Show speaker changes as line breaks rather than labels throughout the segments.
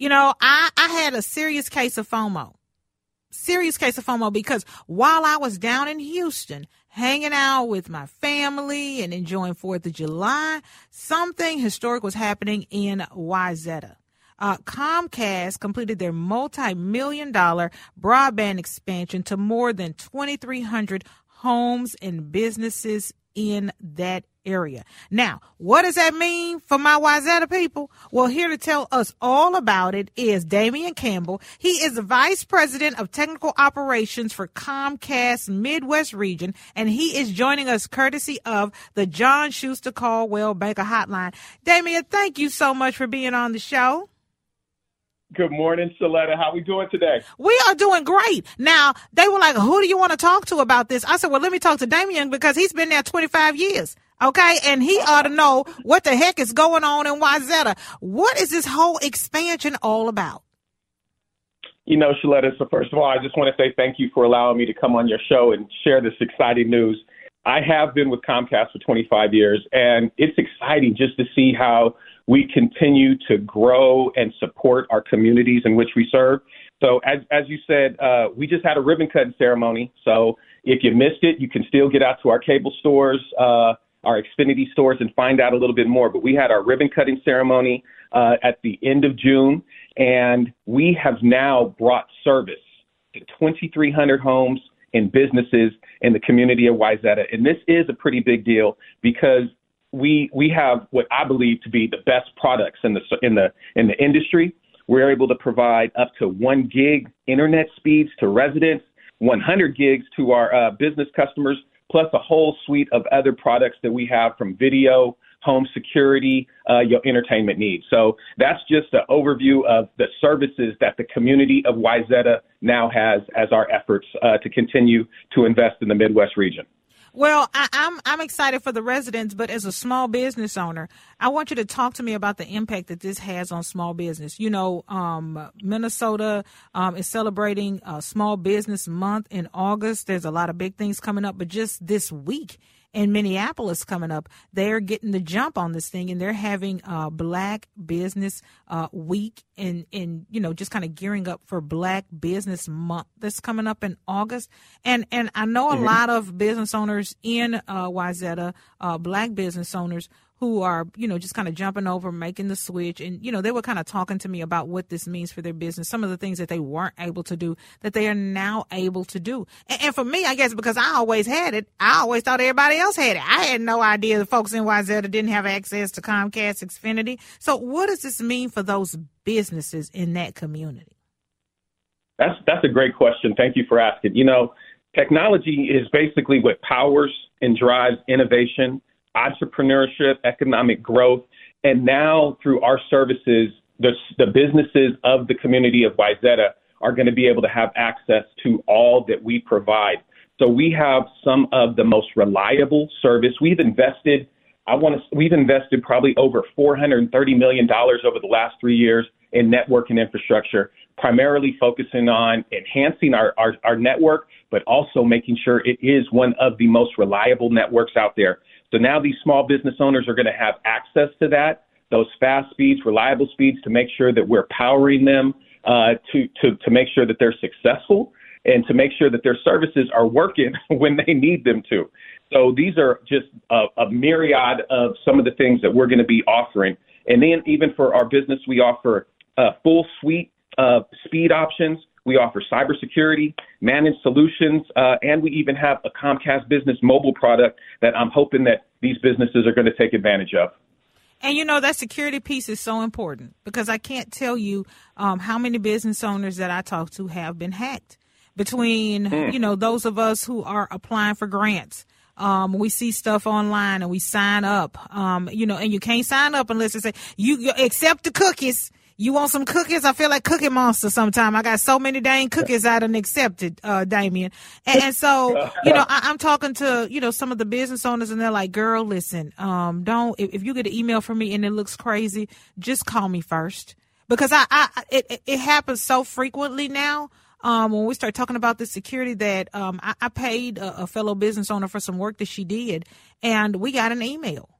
You know, I, I had a serious case of FOMO. Serious case of FOMO because while I was down in Houston hanging out with my family and enjoying 4th of July, something historic was happening in Wayzata. Uh, Comcast completed their multi million dollar broadband expansion to more than 2,300 homes and businesses in that area. Now, what does that mean for my Wayzata people? Well, here to tell us all about it is Dameon Campbell. He is the Vice President of Technical Operations for Comcast Midwest Region, and he is joining us courtesy of the John Schuster Coldwell Banker Hotline. Dameon, thank you so much for being on the show.
Good morning, Sheletta. How we doing today?
We are doing great. Now, they were like, who do you want to talk to about this? I said, well, let me talk to Dameon because he's been there 25 years. Okay. And he ought to know what the heck is going on in Wayzata. What is this whole expansion all about?
You know, Sheletta, so first of all, I just want to say thank you for allowing me to come on your show and share this exciting news. I have been with Comcast for 25 years, and it's exciting just to see how we continue to grow and support our communities in which we serve. So, as, as you said, uh, we just had a ribbon cutting ceremony. So, if you missed it, you can still get out to our cable stores. Uh, our Xfinity stores and find out a little bit more. But we had our ribbon cutting ceremony uh, at the end of June, and we have now brought service to 2,300 homes and businesses in the community of Wayzata. And this is a pretty big deal because we we have what I believe to be the best products in the in the in the industry. We're able to provide up to one gig internet speeds to residents, 100 gigs to our uh, business customers, plus a whole suite of other products that we have from video, home security, uh, your entertainment needs. So that's just an overview of the services that the community of Wayzata now has as our efforts uh, to continue to invest in the Midwest region.
Well, I, am I'm, I'm excited for the residents, but as a small business owner, I want you to talk to me about the impact that this has on small business. You know, um, Minnesota um, is celebrating a Small Business Month in August. There's a lot of big things coming up, but just this week in Minneapolis coming up. They're getting the jump on this thing, and they're having a Black Business uh, Week, and and you know just kind of gearing up for Black Business Month that's coming up in August. And and I know a mm-hmm. lot of business owners in uh, Wayzata, uh, Black business owners who are, you know, just kind of jumping over, making the switch. And, you know, they were kind of talking to me about what this means for their business, some of the things that they weren't able to do that they are now able to do. And, and for me, I guess because I always had it, I always thought everybody else had it. I had no idea the folks in Wayzata didn't have access to Comcast Xfinity. So what does this mean for those businesses in that community?
That's, that's a great question. Thank you for asking. You know, technology is basically what powers and drives innovation entrepreneurship, economic growth, and now through our services, the, the businesses of the community of Wayzata are going to be able to have access to all that we provide. So we have some of the most reliable service. We've invested, I want to, we've invested probably over 430 million dollars over the last three years in network and infrastructure, primarily focusing on enhancing our, our, our network, but also making sure it is one of the most reliable networks out there. So now these small business owners are going to have access to that, those fast speeds, reliable speeds to make sure that we're powering them uh, to, to, to make sure that they're successful. and to make sure that their services are working when they need them to. So these are just a, a myriad of some of the things that we're going to be offering. And then even for our business, we offer a full suite of speed options. We offer cybersecurity, managed solutions, uh, and we even have a Comcast Business mobile product that I'm hoping that these businesses are going to take advantage of.
And you know that security piece is so important because I can't tell you um, how many business owners that I talk to have been hacked. Between mm. you know those of us who are applying for grants, um, we see stuff online and we sign up. Um, you know, and you can't sign up unless they say you accept the cookies you want some cookies? I feel like Cookie Monster sometime. I got so many dang cookies I done accepted, uh, Dameon. And, and so, you know, I, am talking to, you know, some of the business owners and they're like, girl, listen, um, don't, if, if you get an email from me and it looks crazy, just call me first. Because I, I, it, it happens so frequently now. Um, when we start talking about the security that um, I, I paid a, a fellow business owner for some work that she did, and we got an email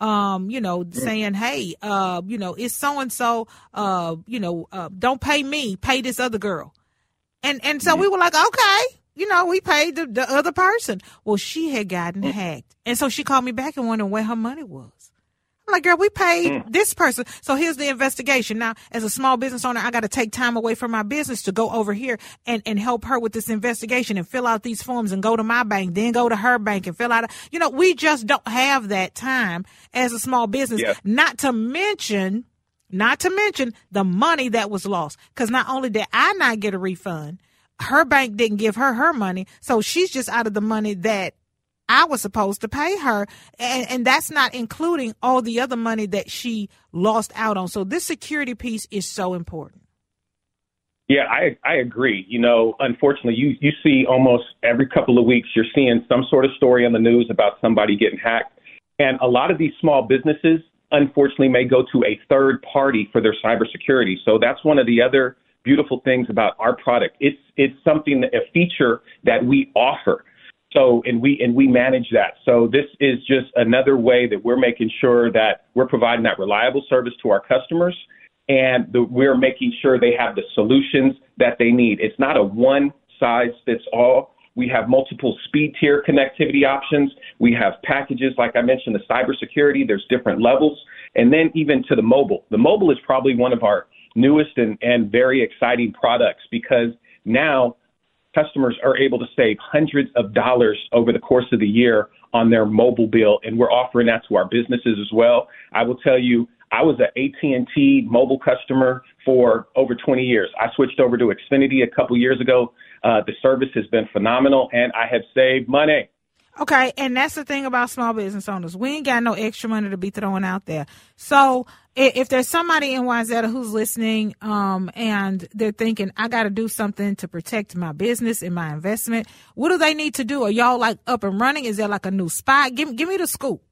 um, you know, saying, hey, uh, you know, it's so and so, uh, you know, uh, don't pay me, pay this other girl. And and so we were like, okay, you know, we paid the, the other person. Well, she had gotten hacked. And so she called me back and wondered where her money was. I'm like, girl, we paid mm. this person. So here's the investigation. Now, as a small business owner, I got to take time away from my business to go over here and, and help her with this investigation and fill out these forms and go to my bank, then go to her bank and fill out. You know, we just don't have that time as a small business. Yeah. Not to mention, not to mention the money that was lost. Cause not only did I not get a refund, her bank didn't give her her money. So she's just out of the money that I was supposed to pay her. And, and that's not including all the other money that she lost out on. So this security piece is so important.
Yeah, I I agree. You know, unfortunately, you you see almost every couple of weeks you're seeing some sort of story on the news about somebody getting hacked, and a lot of these small businesses unfortunately may go to a third party for their cybersecurity. So that's one of the other beautiful things about our product. It's it's something a feature that we offer. So, and we and we manage that. So this is just another way that we're making sure that we're providing that reliable service to our customers, and the, we're making sure they have the solutions that they need. It's not a one size fits all. We have multiple speed tier connectivity options. We have packages, like I mentioned, the cybersecurity. There's different levels, and then even to the mobile. The mobile is probably one of our newest and, and very exciting products because now customers are able to save hundreds of dollars over the course of the year on their mobile bill, and we're offering that to our businesses as well. I will tell you, I was an AT&T mobile customer for over 20 years. I switched over to Xfinity a couple years ago. Uh, the service has been phenomenal, and I have saved money.
Okay, and that's the thing about small business owners. We ain't got no extra money to be throwing out there. So if there's somebody in Wayzata who's listening um, and they're thinking, I got to do something to protect my business and my investment, what do they need to do? Are y'all like up and running? Is there like a new spot? Give, give me the scoop.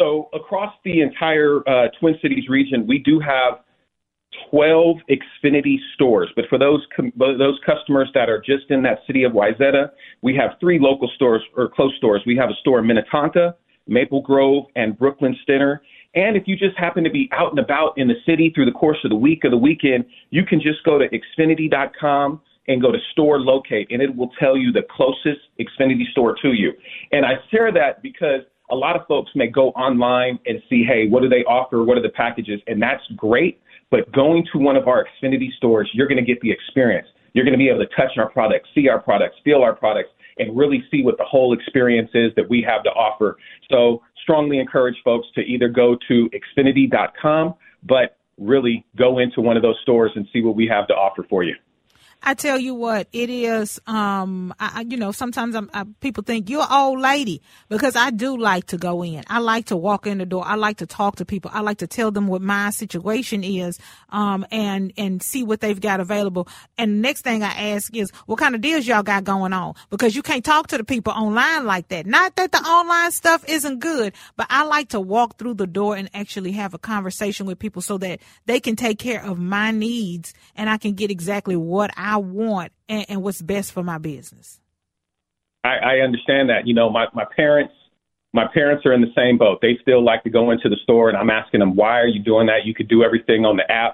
So across the entire uh, Twin Cities region, we do have 12 Xfinity stores. But for those com- those customers that are just in that city of Wayzata, we have three local stores or close stores. We have a store in Minnetonka, Maple Grove, and Brooklyn Center. And if you just happen to be out and about in the city through the course of the week or the weekend, you can just go to Xfinity.com and go to store locate, and it will tell you the closest Xfinity store to you. And I share that because a lot of folks may go online and see, hey, what do they offer? What are the packages? And that's great. But going to one of our Xfinity stores, you're going to get the experience. You're going to be able to touch our products, see our products, feel our products, and really see what the whole experience is that we have to offer. So strongly encourage folks to either go to Xfinity.com, but really go into one of those stores and see what we have to offer for you.
I tell you what, it is. Um, I, you know, sometimes I'm, I, people think you're old lady because I do like to go in. I like to walk in the door. I like to talk to people. I like to tell them what my situation is, um, and and see what they've got available. And next thing I ask is, what kind of deals y'all got going on? Because you can't talk to the people online like that. Not that the online stuff isn't good, but I like to walk through the door and actually have a conversation with people so that they can take care of my needs and I can get exactly what I I want and, and what's best for my business.
I, I understand that. You know, my, my parents my parents are in the same boat. They still like to go into the store, and I'm asking them, why are you doing that? You could do everything on the app.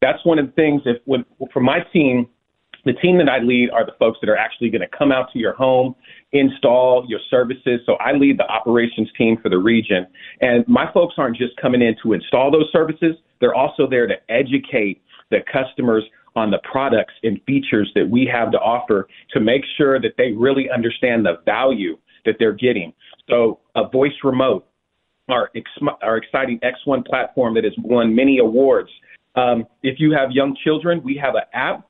That's one of the things. If when, for my team, The team that I lead are the folks that are actually going to come out to your home, install your services. So I lead the operations team for the region. And my folks aren't just coming in to install those services, they're also there to educate the customers on the products and features that we have to offer to make sure that they really understand the value that they're getting. So, a voice remote, our, our exciting X1 platform that has won many awards. Um, if you have young children, we have an app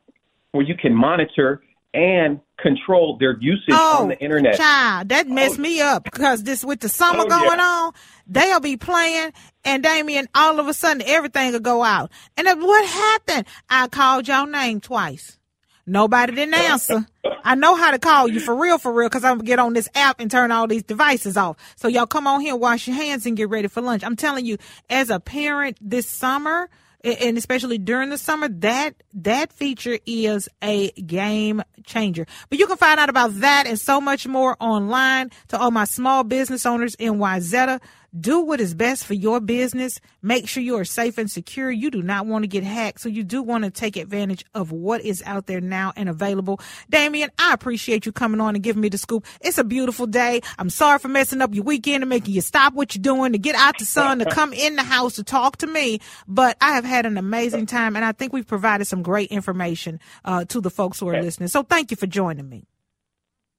where you can monitor and control their usage
oh,
on the internet.
Child, that oh, messed oh. me up because this with the summer oh, going yeah. on, they'll be playing and Dameon, all of a sudden everything will go out. And then what happened? I called your name twice. Nobody didn't answer. I know how to call you for real, for real, because I'm gonna get on this app and turn all these devices off. So y'all come on here, wash your hands, and get ready for lunch. I'm telling you, as a parent this summer, and especially during the summer, that that feature is a game changer. But you can find out about that and so much more online to all my small business owners in Wayzata. Do what is best for your business. Make sure you are safe and secure. You do not want to get hacked, so you do want to take advantage of what is out there now and available. Dameon, I appreciate you coming on and giving me the scoop. It's a beautiful day. I'm sorry for messing up your weekend and making you stop what you're doing to get out the sun to come in the house to talk to me. But I have had an amazing time, and I think we've provided some great information uh, to the folks who are listening. So thank you for joining me.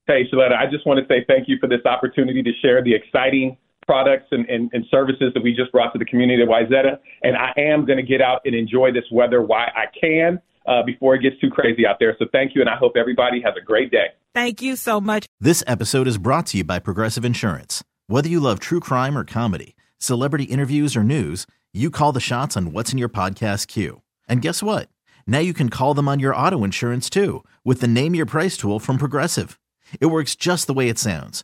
Hey, Sheletta, I just want to say thank you for this opportunity to share the exciting products and, and, and, services that we just brought to the community of Wayzata. And I am going to get out and enjoy this weather while I can uh, before it gets too crazy out there. So thank you, and I hope everybody has a great day.
Thank you so much.
This episode is brought to you by Progressive Insurance. Whether you love true crime or comedy, celebrity interviews or news, you call the shots on what's in your podcast queue. And guess what? Now you can call them on your auto insurance too with the Name Your Price tool from Progressive. It works just the way it sounds